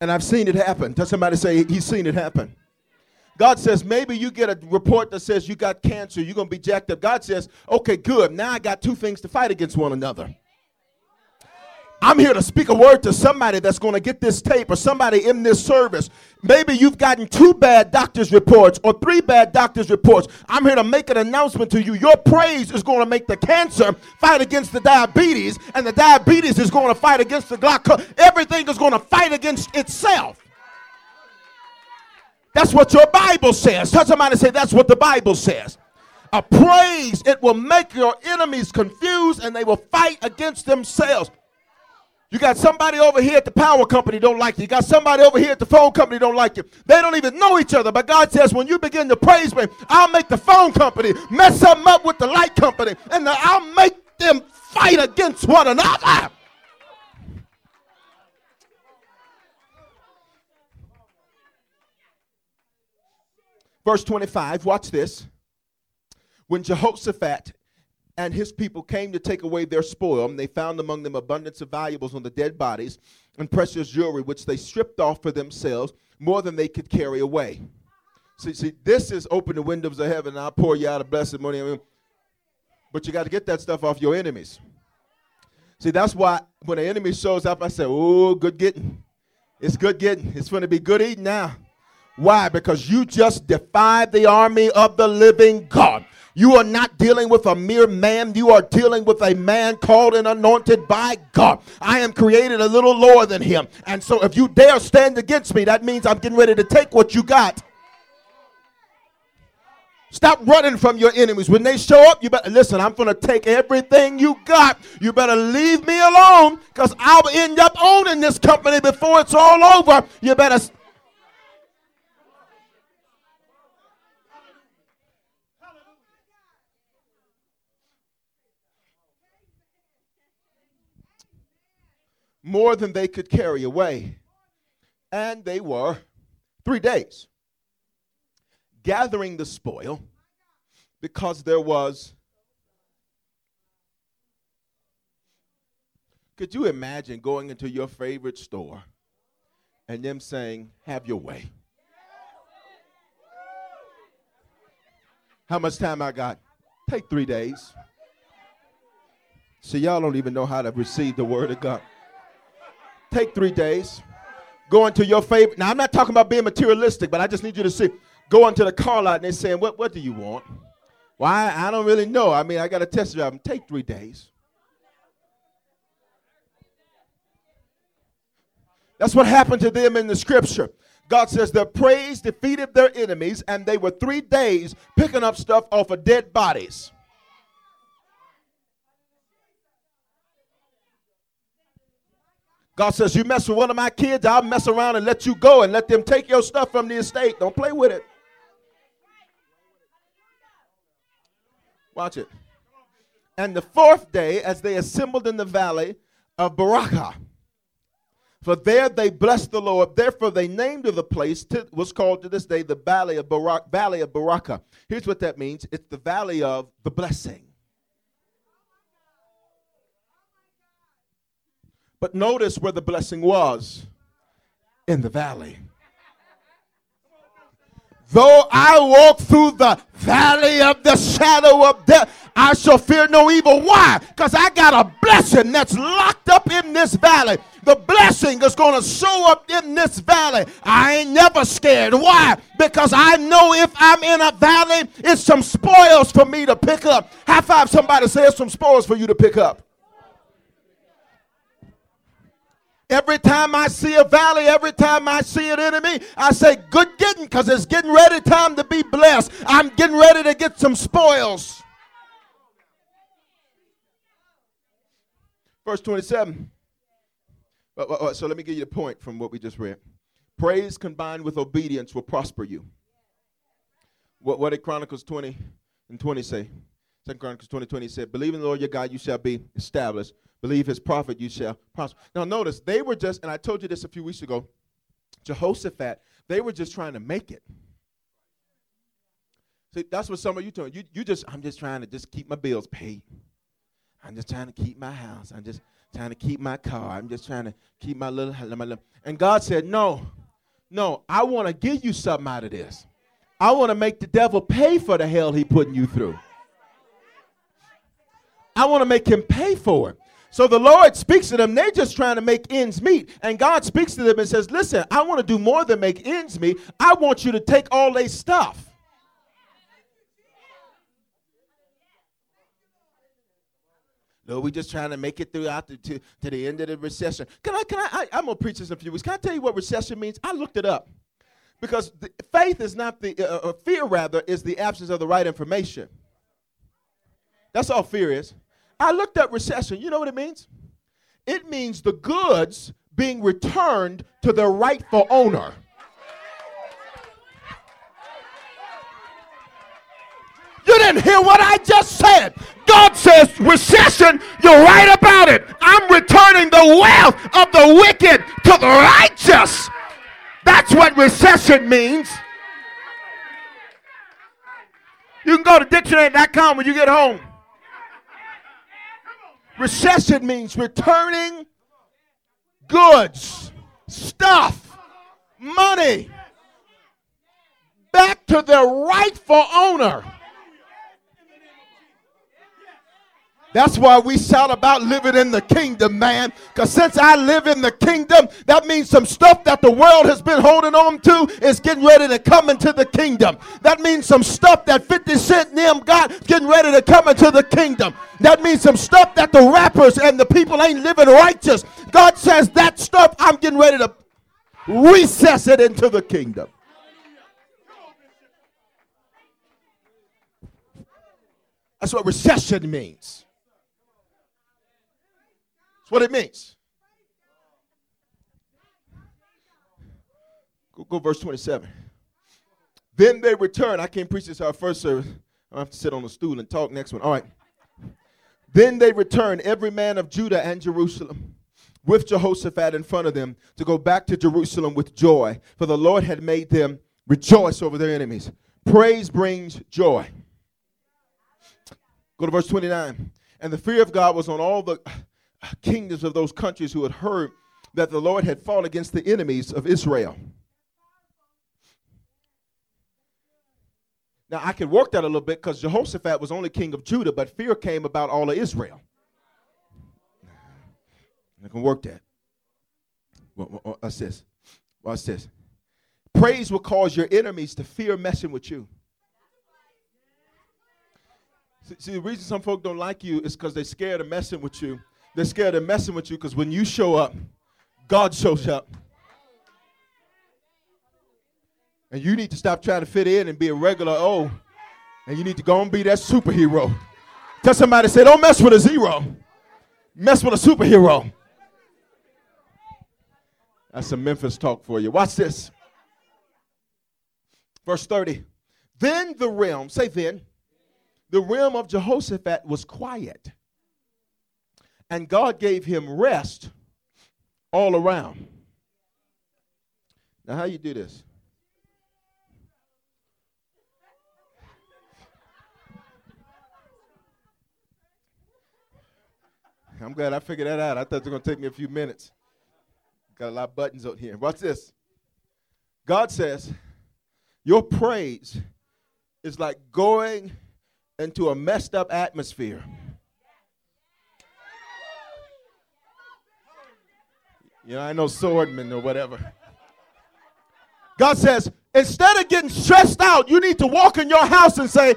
And I've seen it happen. Does somebody say he's seen it happen. God says, maybe you get a report that says you got cancer, you're going to be jacked up. God says, okay, good. Now I got two things to fight against one another. I'm here to speak a word to somebody that's going to get this tape or somebody in this service. Maybe you've gotten two bad doctor's reports or three bad doctor's reports. I'm here to make an announcement to you. Your praise is going to make the cancer fight against the diabetes, and the diabetes is going to fight against the glaucoma. Everything is going to fight against itself. That's what your Bible says. Tell somebody and say that's what the Bible says. A praise, it will make your enemies confused and they will fight against themselves. You got somebody over here at the power company don't like you. You got somebody over here at the phone company don't like you. They don't even know each other. But God says, when you begin to praise me, I'll make the phone company mess something up with the light company, and I'll make them fight against one another. Verse 25, watch this. When Jehoshaphat and his people came to take away their spoil, and they found among them abundance of valuables on the dead bodies and precious jewelry, which they stripped off for themselves, more than they could carry away. See, see, this is open the windows of heaven, and I'll pour you out a blessed money. But you got to get that stuff off your enemies. See, that's why when an enemy shows up, I say, oh, good getting. It's good getting. It's going to be good eating now. Why? Because you just defied the army of the living God. You are not dealing with a mere man. You are dealing with a man called and anointed by God. I am created a little lower than him. And so if you dare stand against me, that means I'm getting ready to take what you got. Stop running from your enemies. When they show up, you better listen. I'm going to take everything you got. You better leave me alone because I'll end up owning this company before it's all over. You better more than they could carry away. And they were three days gathering the spoil because there was. Could you imagine going into your favorite store and them saying, Have your way? How much time I got? Take three days. See, y'all don't even know how to receive the word of God. Take three days. Go into your favorite. Now, I'm not talking about being materialistic, but I just need you to see. Go into the car lot and they're saying, What, what do you want? Why? I, don't really know. I mean, I got a test drive. Take three days. That's what happened to them in the scripture. God says their praise defeated their enemies, and they were three days picking up stuff off of dead bodies. God says, You mess with one of my kids, I'll mess around and let you go and let them take your stuff from the estate. Don't play with it. Watch it. And the fourth day, as they assembled in the valley of Berachah, for there they blessed the Lord. Therefore, they named the place to, was called to this day the valley of Barak, valley of Berachah. Here's what that means: it's the valley of the blessing. But notice where the blessing was in the valley. Though I walk through the valley of the shadow of death, I shall fear no evil. Why? Because I got a blessing that's locked up in this valley. The blessing is going to show up in this valley. I ain't never scared. Why? Because I know if I'm in a valley, it's some spoils for me to pick up. High five somebody say it's some spoils for you to pick up. Every time I see a valley, every time I see an enemy, I say, Good getting, because it's getting ready time to be blessed. I'm getting ready to get some spoils. Verse 27. So let me give you the point from what we just read. Praise combined with obedience will prosper you. What, what did Chronicles 20 and 20 say? Second Chronicles 20, 20 said, Believe in the Lord your God, you shall be established. Believe his prophet, you shall prosper. Now, notice, they were just, and I told you this a few weeks ago, Jehoshaphat, they were just trying to make it. See, that's what some of you doing. You, you just, I'm just trying to just keep my bills paid. I'm just trying to keep my house. I'm just trying to keep my car. I'm just trying to keep my little, my little. And God said, No, no, I want to give you something out of this. I want to make the devil pay for the hell he putting you through. I want to make him pay for it. So the Lord speaks to them. They're just trying to make ends meet. And God speaks to them and says, Listen, I want to do more than make ends meet. I want you to take all their stuff. No, we're just trying to make it throughout the, to, to the end of the recession. Can I, can I, I, am going to preach this in a few weeks. Can I tell you what recession means? I looked it up. Because the, faith is not the, uh, uh, fear rather, is the absence of the right information. That's all fear is. I looked up recession. You know what it means? It means the goods being returned to their rightful owner. You didn't hear what I just said. God says, recession, you're right about it. I'm returning the wealth of the wicked to the righteous. That's what recession means. You can go to dictionary.com when you get home. Recession means returning goods, stuff, money back to their rightful owner. That's why we shout about living in the kingdom, man. Because since I live in the kingdom, that means some stuff that the world has been holding on to is getting ready to come into the kingdom. That means some stuff that 50 Cent them got getting ready to come into the kingdom. That means some stuff that the rappers and the people ain't living righteous. God says that stuff I'm getting ready to recess it into the kingdom. That's what recession means what it means. Go, go verse 27. Then they return. I can't preach this our first service. I have to sit on the stool and talk next one. All right. Then they return, every man of Judah and Jerusalem, with Jehoshaphat in front of them, to go back to Jerusalem with joy, for the Lord had made them rejoice over their enemies. Praise brings joy. Go to verse 29. And the fear of God was on all the kingdoms of those countries who had heard that the Lord had fought against the enemies of Israel. Now, I can work that a little bit because Jehoshaphat was only king of Judah, but fear came about all of Israel. I can work that. Watch this. Watch this. Praise will cause your enemies to fear messing with you. See, see the reason some folk don't like you is because they're scared of messing with you they're scared of messing with you because when you show up, God shows up. And you need to stop trying to fit in and be a regular oh, and you need to go and be that superhero. Tell somebody, say, don't mess with a zero. Mess with a superhero. That's some Memphis talk for you. Watch this. Verse 30. Then the realm, say then, the realm of Jehoshaphat was quiet and God gave him rest all around. Now, how you do this? I'm glad I figured that out. I thought it was going to take me a few minutes. Got a lot of buttons out here. Watch this. God says, Your praise is like going into a messed up atmosphere. You know, I know swordman or whatever. God says, instead of getting stressed out, you need to walk in your house and say,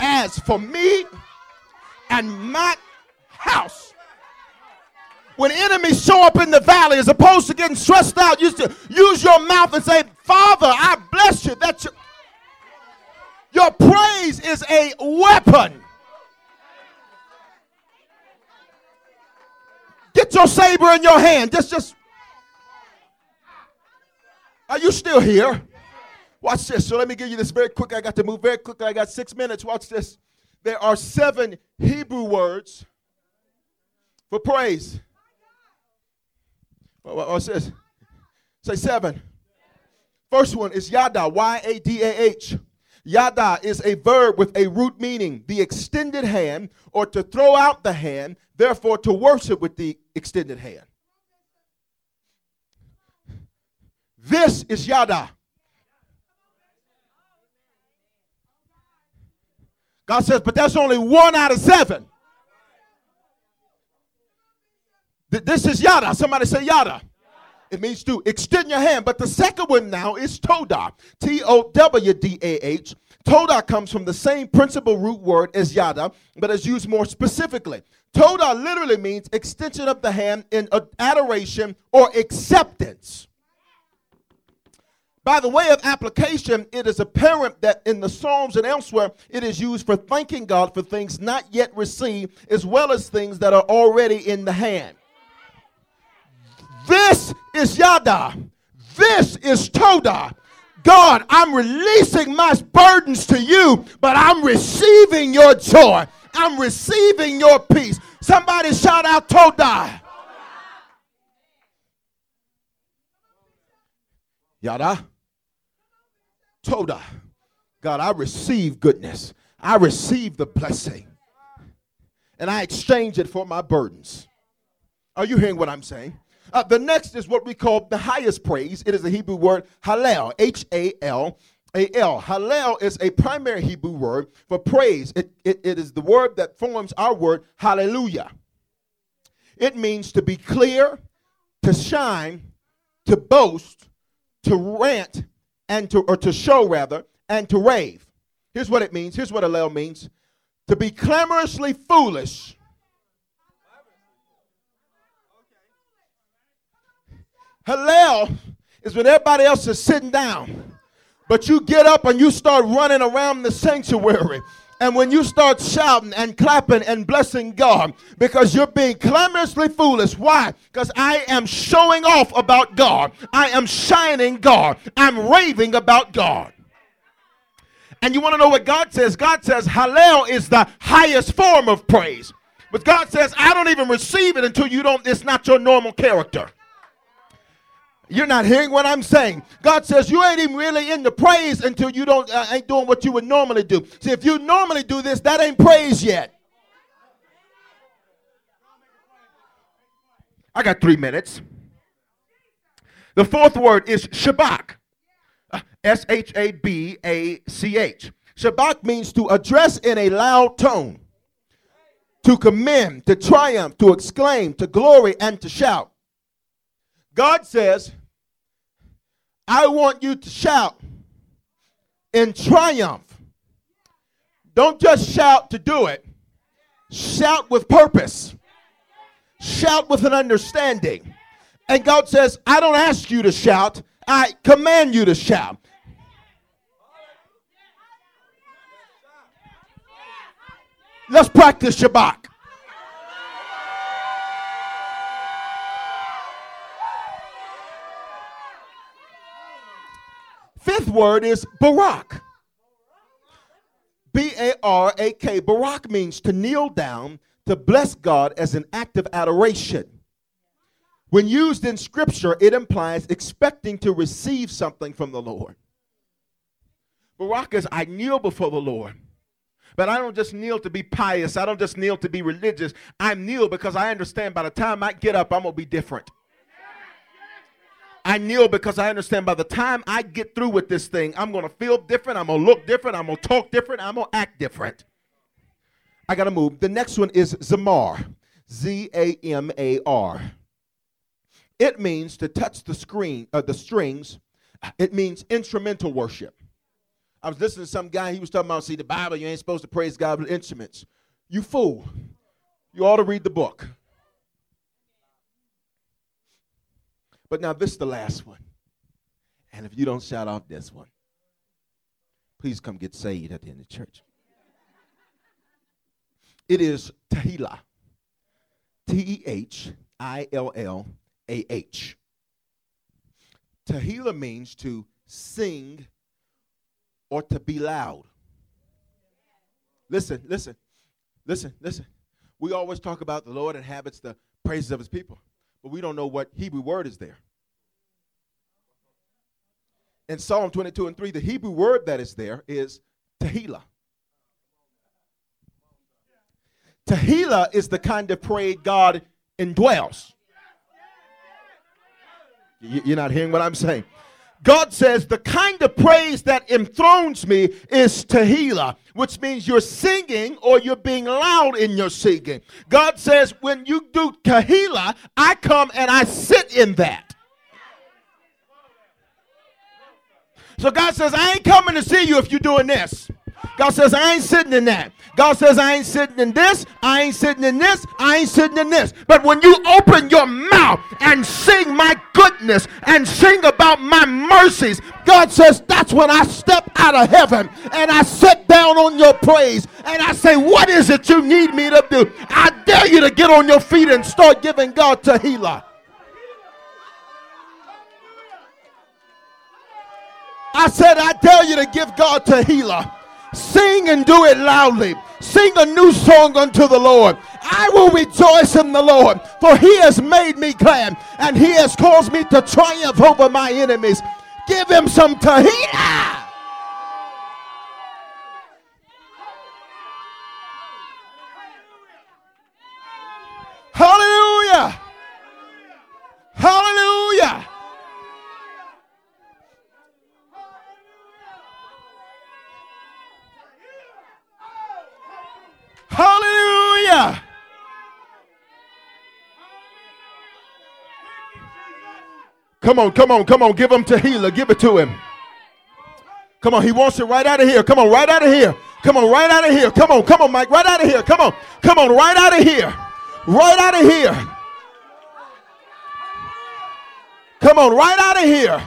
As for me and my house. When enemies show up in the valley, as opposed to getting stressed out, you to use your mouth and say, Father, I bless you. That's your, your praise is a weapon. Get your saber in your hand. Just, just. Are you still here? Watch this. So let me give you this very quick. I got to move very quickly. I got six minutes. Watch this. There are seven Hebrew words for praise. What's this? Say seven. First one is yada, Y A D A H. Yada is a verb with a root meaning the extended hand or to throw out the hand, therefore to worship with the extended hand. This is Yada. God says, but that's only one out of seven. This is Yada. Somebody say Yada. It means to extend your hand. But the second one now is Todah. T O W D A H. Todah comes from the same principal root word as Yada, but is used more specifically. Todah literally means extension of the hand in adoration or acceptance. By the way of application, it is apparent that in the Psalms and elsewhere, it is used for thanking God for things not yet received, as well as things that are already in the hand. This is Yada. This is Todah. God, I'm releasing my burdens to you, but I'm receiving your joy. I'm receiving your peace. Somebody shout out Todah. Yada. Todah. God, I receive goodness. I receive the blessing. And I exchange it for my burdens. Are you hearing what I'm saying? Uh, the next is what we call the highest praise. It is the Hebrew word, halal, H A L A L. Halal is a primary Hebrew word for praise. It, it, it is the word that forms our word, hallelujah. It means to be clear, to shine, to boast, to rant, and to, or to show rather, and to rave. Here's what it means. Here's what halal means to be clamorously foolish Hallel is when everybody else is sitting down. But you get up and you start running around the sanctuary. And when you start shouting and clapping and blessing God, because you're being clamorously foolish. Why? Because I am showing off about God. I am shining God. I'm raving about God. And you want to know what God says? God says Hallel is the highest form of praise. But God says, I don't even receive it until you don't, it's not your normal character. You're not hearing what I'm saying. God says you ain't even really in the praise until you don't uh, ain't doing what you would normally do. See, if you normally do this, that ain't praise yet. I got three minutes. The fourth word is Shabach. Uh, S H A B A C H. Shabach means to address in a loud tone, to commend, to triumph, to exclaim, to glory, and to shout. God says, I want you to shout in triumph. Don't just shout to do it, shout with purpose, shout with an understanding. And God says, I don't ask you to shout, I command you to shout. Let's practice Shabach. Word is Barak. B A R A K. Barak means to kneel down to bless God as an act of adoration. When used in scripture, it implies expecting to receive something from the Lord. Barak is I kneel before the Lord. But I don't just kneel to be pious. I don't just kneel to be religious. I kneel because I understand by the time I get up, I'm going to be different. I kneel because I understand by the time I get through with this thing, I'm going to feel different. I'm going to look different. I'm going to talk different. I'm going to act different. I got to move. The next one is Zamar. Z A M A R. It means to touch the screen, uh, the strings. It means instrumental worship. I was listening to some guy, he was talking about, see, the Bible, you ain't supposed to praise God with instruments. You fool. You ought to read the book. But now this is the last one. And if you don't shout out this one, please come get saved at the end of church. It is Tehillah. T E H I L L A H. Tehillah means to sing or to be loud. Listen, listen, listen, listen. We always talk about the Lord inhabits the praises of his people but we don't know what Hebrew word is there. In Psalm 22 and 3, the Hebrew word that is there is Tehillah. Tehillah is the kind of praise God indwells. You're not hearing what I'm saying. God says the kind of praise that enthrones me is Tehillah, which means you're singing or you're being loud in your singing. God says when you do Tehillah, I come and I sit in that. So God says, I ain't coming to see you if you're doing this. God says, I ain't sitting in that. God says, I ain't sitting in this, I ain't sitting in this, I ain't sitting in this. But when you open your mouth and sing my goodness and sing about my mercies, God says, that's when I step out of heaven and I sit down on your praise and I say, What is it you need me to do? I dare you to get on your feet and start giving God Tehillah. I said, I dare you to give God Tehillah. Sing and do it loudly. Sing a new song unto the Lord. I will rejoice in the Lord, for he has made me glad, and he has caused me to triumph over my enemies. Give him some Tehillah. Come on, come on, come on. Give him Tehillah. Give it to him. Come on, he wants it right out of here. Come on, right out of here. Come on, right out of here. Come on, come on, Mike, right out of here. Come on, come on, right out of here. Right out of here. Come on, right out of here.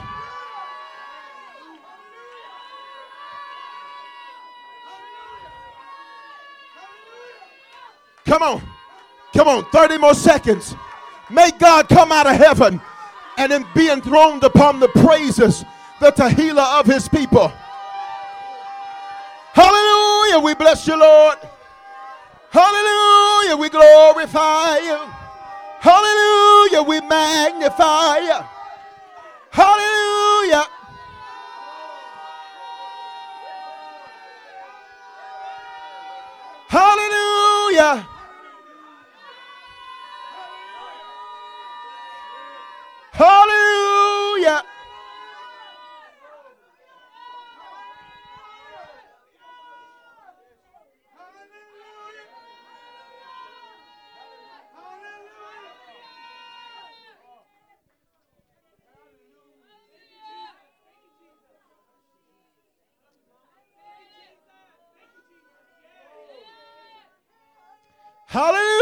Come on. Come on. 30 more seconds. May God come out of heaven and in being enthroned upon the praises, the Tehillah of his people. Hallelujah. We bless you, Lord. Hallelujah. We glorify you. Hallelujah. We magnify you. Hallelujah. Hallelujah.